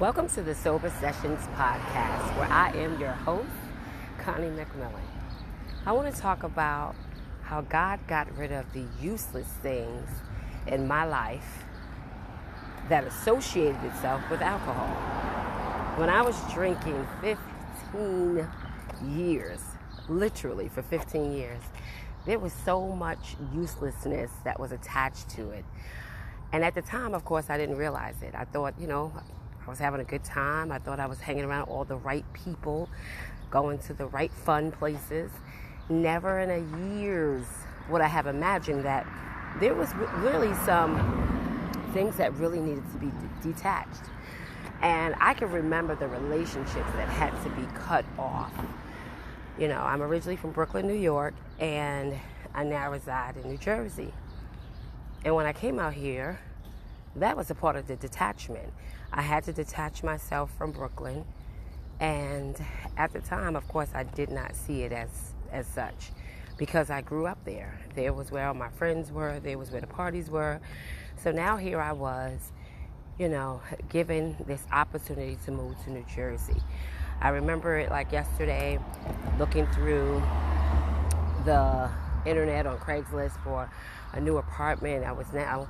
Welcome to the Sober Sessions podcast, where I am your host, Connie McMillan. I want to talk about how God got rid of the useless things in my life that associated itself with alcohol. When I was drinking 15 years, literally for 15 years, there was so much uselessness that was attached to it. And at the time, of course, I didn't realize it. I thought, you know, I was having a good time. I thought I was hanging around all the right people, going to the right fun places. Never in a years would I have imagined that there was really some things that really needed to be detached. And I can remember the relationships that had to be cut off. You know, I'm originally from Brooklyn, New York, and I now reside in New Jersey. And when I came out here, that was a part of the detachment. I had to detach myself from Brooklyn. And at the time, of course, I did not see it as, as such because I grew up there. There was where all my friends were, there was where the parties were. So now here I was, you know, given this opportunity to move to New Jersey. I remember it like yesterday looking through the internet on Craigslist for a new apartment. I was now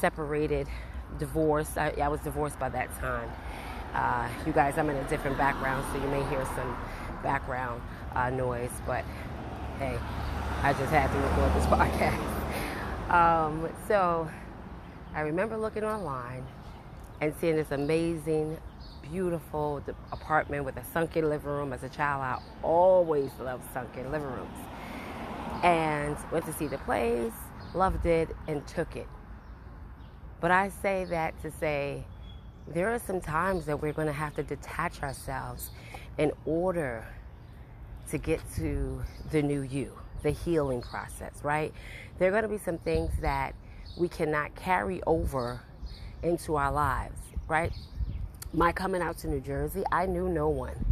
separated divorced. I, I was divorced by that time. Uh, you guys, I'm in a different background, so you may hear some background uh, noise, but hey, I just had to record this podcast. Um, so I remember looking online and seeing this amazing, beautiful apartment with a sunken living room. As a child, I always loved sunken living rooms. And went to see the place, loved it, and took it. But I say that to say there are some times that we're going to have to detach ourselves in order to get to the new you, the healing process, right? There are going to be some things that we cannot carry over into our lives, right? My coming out to New Jersey, I knew no one.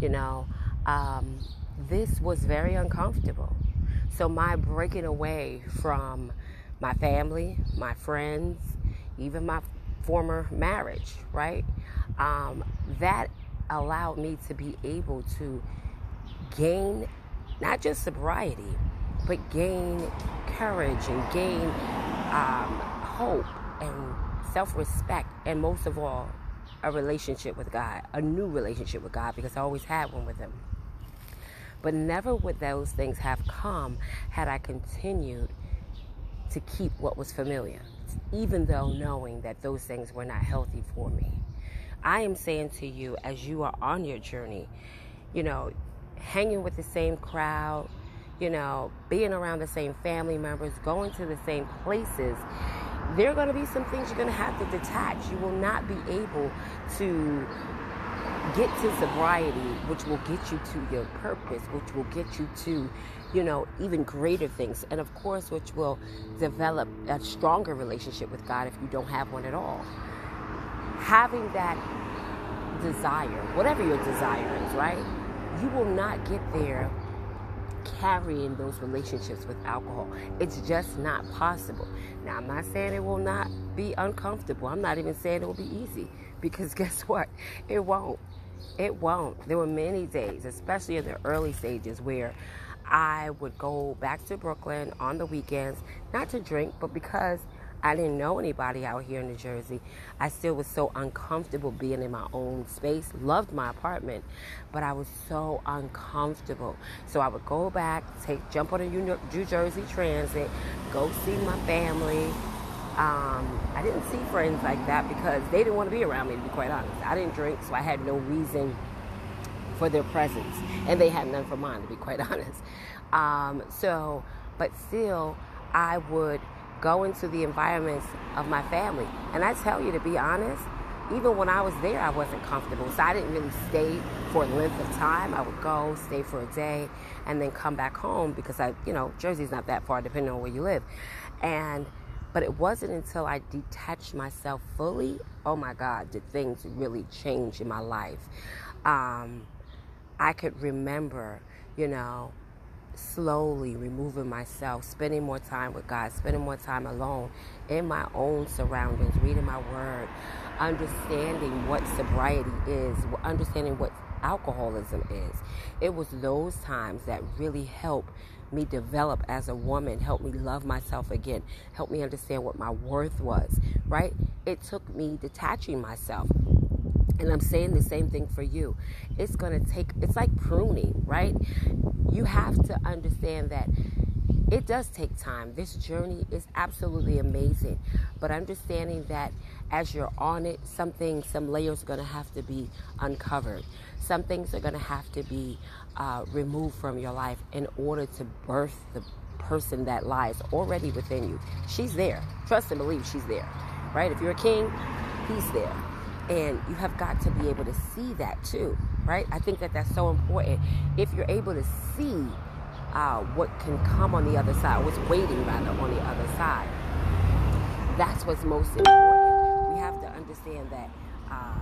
You know, um, this was very uncomfortable. So, my breaking away from my family, my friends, even my former marriage, right? Um, that allowed me to be able to gain not just sobriety, but gain courage and gain um, hope and self respect, and most of all, a relationship with God, a new relationship with God, because I always had one with Him. But never would those things have come had I continued to keep what was familiar, even though knowing that those things were not healthy for me. I am saying to you, as you are on your journey, you know, hanging with the same crowd, you know, being around the same family members, going to the same places, there are going to be some things you're going to have to detach. You will not be able to get to sobriety, which will get you to your purpose, which will get you to, you know, even greater things. And of course, which will develop a stronger relationship with God if you don't have one at all. Having that desire, whatever your desire is, right? You will not get there carrying those relationships with alcohol. It's just not possible. Now, I'm not saying it will not be uncomfortable. I'm not even saying it will be easy because guess what? It won't. It won't. There were many days, especially in the early stages, where I would go back to Brooklyn on the weekends, not to drink, but because I didn't know anybody out here in New Jersey. I still was so uncomfortable being in my own space. Loved my apartment, but I was so uncomfortable. So I would go back, take jump on a New Jersey Transit, go see my family. Um, I didn't see friends like that because they didn't want to be around me. To be quite honest, I didn't drink, so I had no reason for their presence, and they had none for mine. To be quite honest, um, so but still, I would go into the environments of my family. And I tell you, to be honest, even when I was there, I wasn't comfortable. So I didn't really stay for a length of time. I would go, stay for a day, and then come back home because I, you know, Jersey's not that far depending on where you live. And, but it wasn't until I detached myself fully, oh my God, did things really change in my life. Um, I could remember, you know, slowly removing myself, spending more time with God, spending more time alone in my own surroundings, reading my word, understanding what sobriety is, understanding what alcoholism is. It was those times that really helped me develop as a woman, helped me love myself again, helped me understand what my worth was, right? It took me detaching myself. And I'm saying the same thing for you. It's going to take, it's like pruning, right? You have to understand that it does take time. This journey is absolutely amazing. But understanding that as you're on it, something, some layers are going to have to be uncovered. Some things are going to have to be uh, removed from your life in order to birth the person that lies already within you. She's there. Trust and believe she's there, right? If you're a king, he's there. And you have got to be able to see that too, right? I think that that's so important. If you're able to see uh, what can come on the other side, what's waiting rather on the other side, that's what's most important. We have to understand that uh,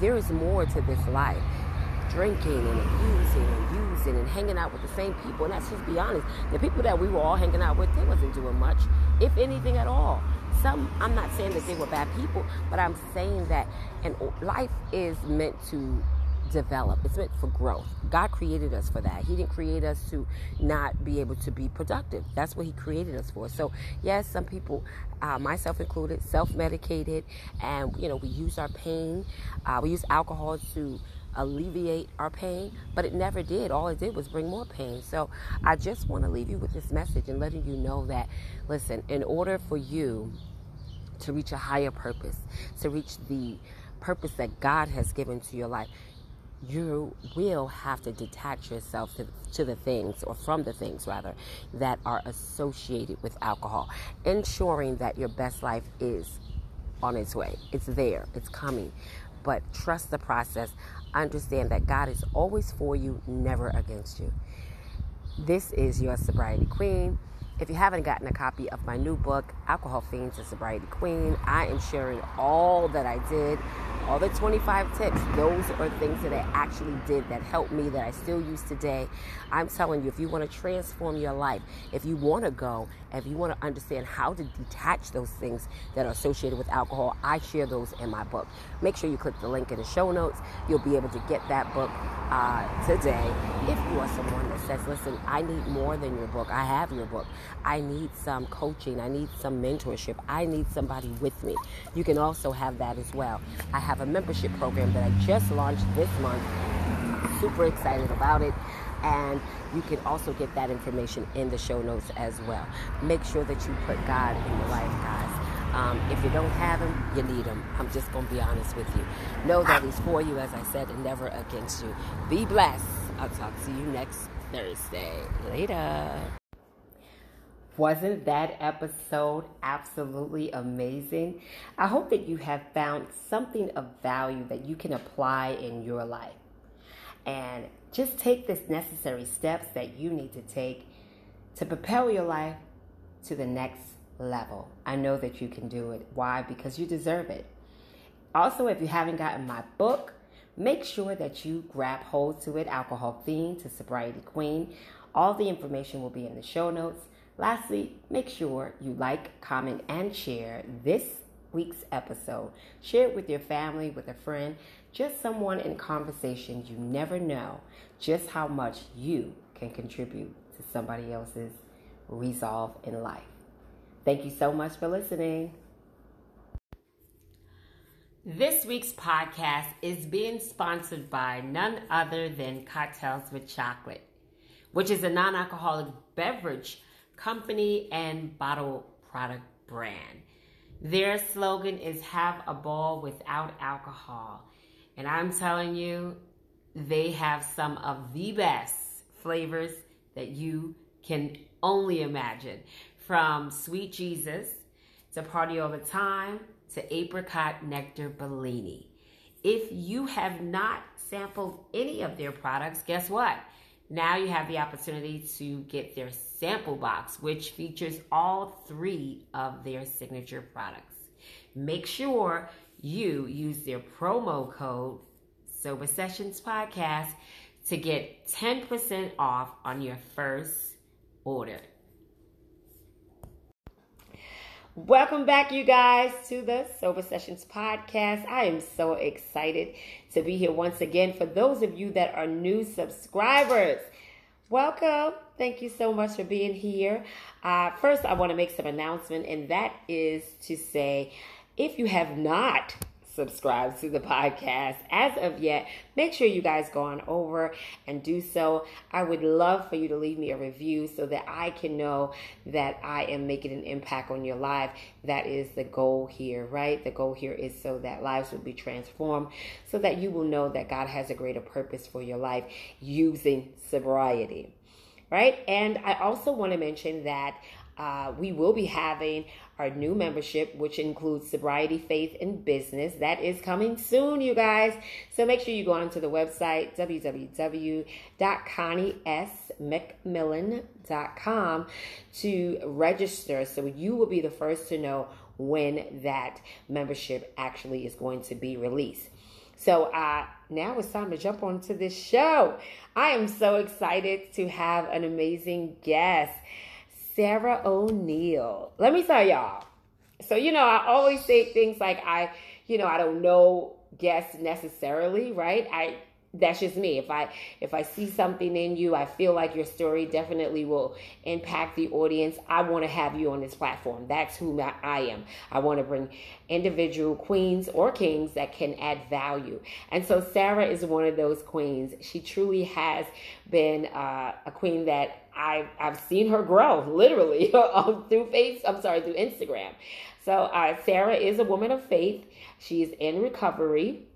there is more to this life drinking and abusing and using and hanging out with the same people. And let's just be honest, the people that we were all hanging out with, they wasn't doing much, if anything at all. Some, I'm not saying that they were bad people, but I'm saying that and life is meant to develop. It's meant for growth. God created us for that. He didn't create us to not be able to be productive. That's what He created us for. So, yes, some people, uh, myself included, self medicated, and you know, we use our pain. Uh, we use alcohol to alleviate our pain, but it never did. All it did was bring more pain. So I just want to leave you with this message and letting you know that, listen, in order for you to reach a higher purpose, to reach the purpose that God has given to your life, you will have to detach yourself to, to, the things or from the things rather that are associated with alcohol ensuring that your best life is on its way it's there it's coming but trust the process understand that God is always for you, never against you. This is your sobriety queen. If you haven't gotten a copy of my new book, Alcohol Fiends and Sobriety Queen, I am sharing all that I did all the 25 tips, those are things that I actually did that helped me that I still use today. I'm telling you, if you want to transform your life, if you want to go, if you want to understand how to detach those things that are associated with alcohol, I share those in my book. Make sure you click the link in the show notes. You'll be able to get that book uh, today. If you are someone that says, listen, I need more than your book, I have your book. I need some coaching, I need some mentorship, I need somebody with me. You can also have that as well. I have have a membership program that I just launched this month. Super excited about it. And you can also get that information in the show notes as well. Make sure that you put God in your life, guys. Um, if you don't have him, you need him. I'm just going to be honest with you. Know that he's for you, as I said, and never against you. Be blessed. I'll talk to you next Thursday. Later. Wasn't that episode absolutely amazing? I hope that you have found something of value that you can apply in your life. And just take the necessary steps that you need to take to propel your life to the next level. I know that you can do it. Why? Because you deserve it. Also, if you haven't gotten my book, make sure that you grab hold to it Alcohol Fiend to Sobriety Queen. All the information will be in the show notes. Lastly, make sure you like, comment, and share this week's episode. Share it with your family, with a friend, just someone in conversation. You never know just how much you can contribute to somebody else's resolve in life. Thank you so much for listening. This week's podcast is being sponsored by none other than Cocktails with Chocolate, which is a non alcoholic beverage company and bottle product brand. Their slogan is Have a Ball Without Alcohol. And I'm telling you, they have some of the best flavors that you can only imagine. From Sweet Jesus to Party All the Time to Apricot Nectar Bellini. If you have not sampled any of their products, guess what? Now you have the opportunity to get their sample box, which features all three of their signature products. Make sure you use their promo code Sober Sessions Podcast to get 10% off on your first order. Welcome back, you guys, to the Sober Sessions podcast. I am so excited to be here once again. For those of you that are new subscribers, welcome. Thank you so much for being here. Uh, first, I want to make some announcement, and that is to say, if you have not subscribe to the podcast as of yet, make sure you guys go on over and do so. I would love for you to leave me a review so that I can know that I am making an impact on your life. That is the goal here, right? The goal here is so that lives will be transformed, so that you will know that God has a greater purpose for your life using sobriety right? And I also want to mention that uh, we will be having our new membership, which includes sobriety, faith, and business. That is coming soon, you guys. So make sure you go onto the website www.conniesmcmillan.com to register so you will be the first to know when that membership actually is going to be released. So uh, now it's time to jump onto this show. I am so excited to have an amazing guest. Sarah O'Neill. Let me tell y'all. So, you know, I always say things like I, you know, I don't know guests necessarily, right? I that's just me. If I if I see something in you, I feel like your story definitely will impact the audience. I want to have you on this platform. That's who I am. I want to bring individual queens or kings that can add value. And so Sarah is one of those queens. She truly has been uh, a queen that I I've seen her grow literally through face. I'm sorry through Instagram. So uh, Sarah is a woman of faith. She's in recovery.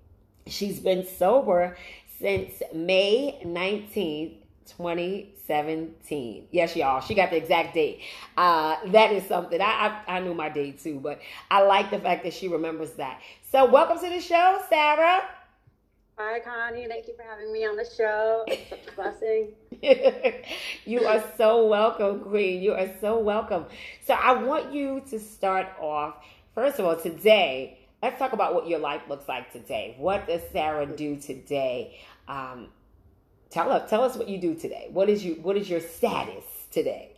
She's been sober since May 19th, 2017. Yes, y'all. She got the exact date. Uh, that is something. I, I, I knew my date too, but I like the fact that she remembers that. So, welcome to the show, Sarah. Hi, Connie. Thank you for having me on the show. It's such a blessing. you are so welcome, Queen. You are so welcome. So, I want you to start off, first of all, today let's talk about what your life looks like today. What does Sarah do today? Um, tell us, tell us what you do today. What is you? What is your status today?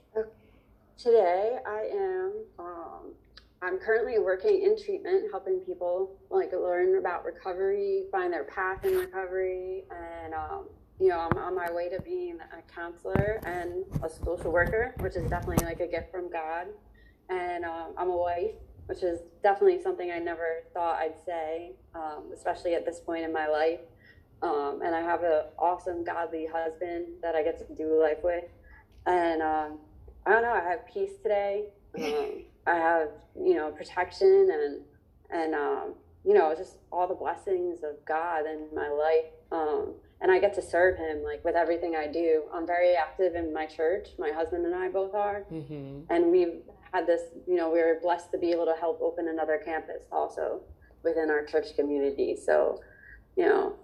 Today, I am. Um, I'm currently working in treatment, helping people like learn about recovery, find their path in recovery, and um, you know, I'm on my way to being a counselor and a social worker, which is definitely like a gift from God. And um, I'm a wife which is definitely something I never thought I'd say, um, especially at this point in my life. Um, and I have an awesome, godly husband that I get to do life with. And um, I don't know, I have peace today. Um, I have, you know, protection and, and um, you know, just all the blessings of God in my life. Um, and I get to serve Him like with everything I do. I'm very active in my church. My husband and I both are, mm-hmm. and we've had this, you know, we were blessed to be able to help open another campus also within our church community. So, you know,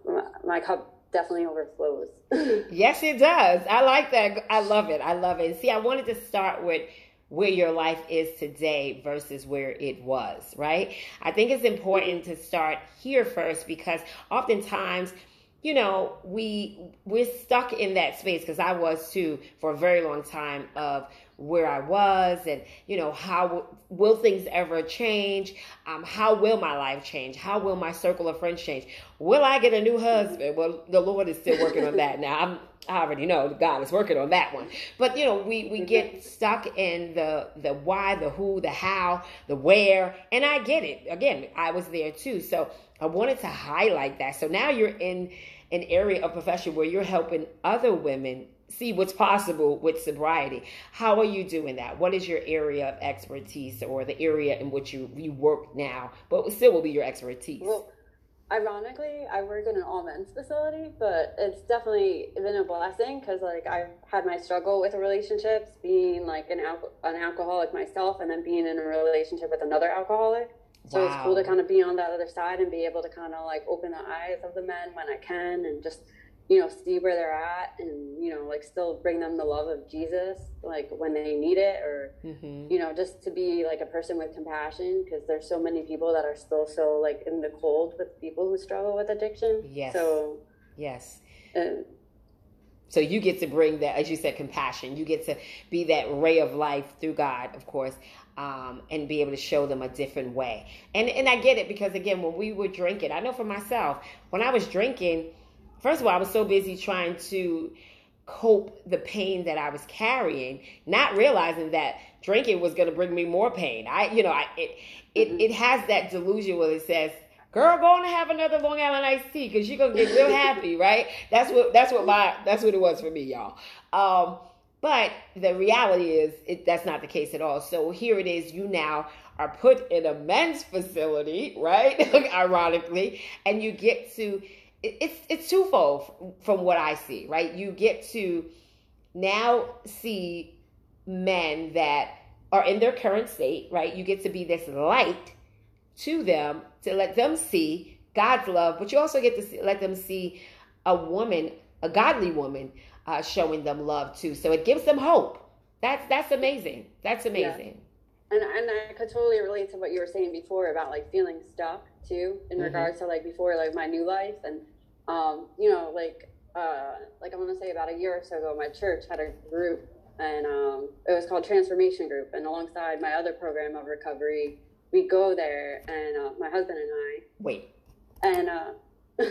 my cup definitely overflows. yes, it does. I like that. I love it. I love it. See, I wanted to start with where your life is today versus where it was, right? I think it's important to start here first because oftentimes you know we we're stuck in that space because i was too for a very long time of where I was and, you know, how will things ever change? Um, how will my life change? How will my circle of friends change? Will I get a new husband? Well, the Lord is still working on that now. I'm, I already know God is working on that one. But, you know, we, we get stuck in the, the why, the who, the how, the where. And I get it. Again, I was there too. So I wanted to highlight that. So now you're in an area of profession where you're helping other women see what's possible with sobriety. How are you doing that? What is your area of expertise or the area in which you, you work now, but still will be your expertise? Well, ironically, I work in an all men's facility, but it's definitely been a blessing because like I've had my struggle with relationships, being like an, al- an alcoholic myself, and then being in a relationship with another alcoholic. So wow. it's cool to kind of be on that other side and be able to kind of like open the eyes of the men when I can and just you know, see where they're at and, you know, like still bring them the love of Jesus, like when they need it, or, mm-hmm. you know, just to be like a person with compassion because there's so many people that are still so like in the cold with people who struggle with addiction. Yes. So, yes. Uh, so you get to bring that, as you said, compassion. You get to be that ray of life through God, of course. um, and be able to show them a different way. And and I get it because again, when we were drinking, I know for myself, when I was drinking, first of all, I was so busy trying to cope the pain that I was carrying, not realizing that drinking was going to bring me more pain. I, you know, I it it, mm-hmm. it has that delusion where it says girl, go on and have another Long Island iced tea because you're gonna get real happy, right? That's what that's what my that's what it was for me, y'all. Um, but the reality is it, that's not the case at all. So here it is. You now are put in a men's facility, right? Ironically, and you get to it's it's twofold from what I see, right? You get to now see men that are in their current state, right? You get to be this light to them to let them see God's love, but you also get to see, let them see a woman, a godly woman, uh, showing them love too. So it gives them hope. That's that's amazing. That's amazing. Yeah. And and I could totally relate to what you were saying before about like feeling stuck too, in mm-hmm. regards to like before like my new life and um, you know like uh, like I want to say about a year or so ago, my church had a group and um, it was called Transformation Group, and alongside my other program of recovery we go there, and uh, my husband and I. Wait. And uh,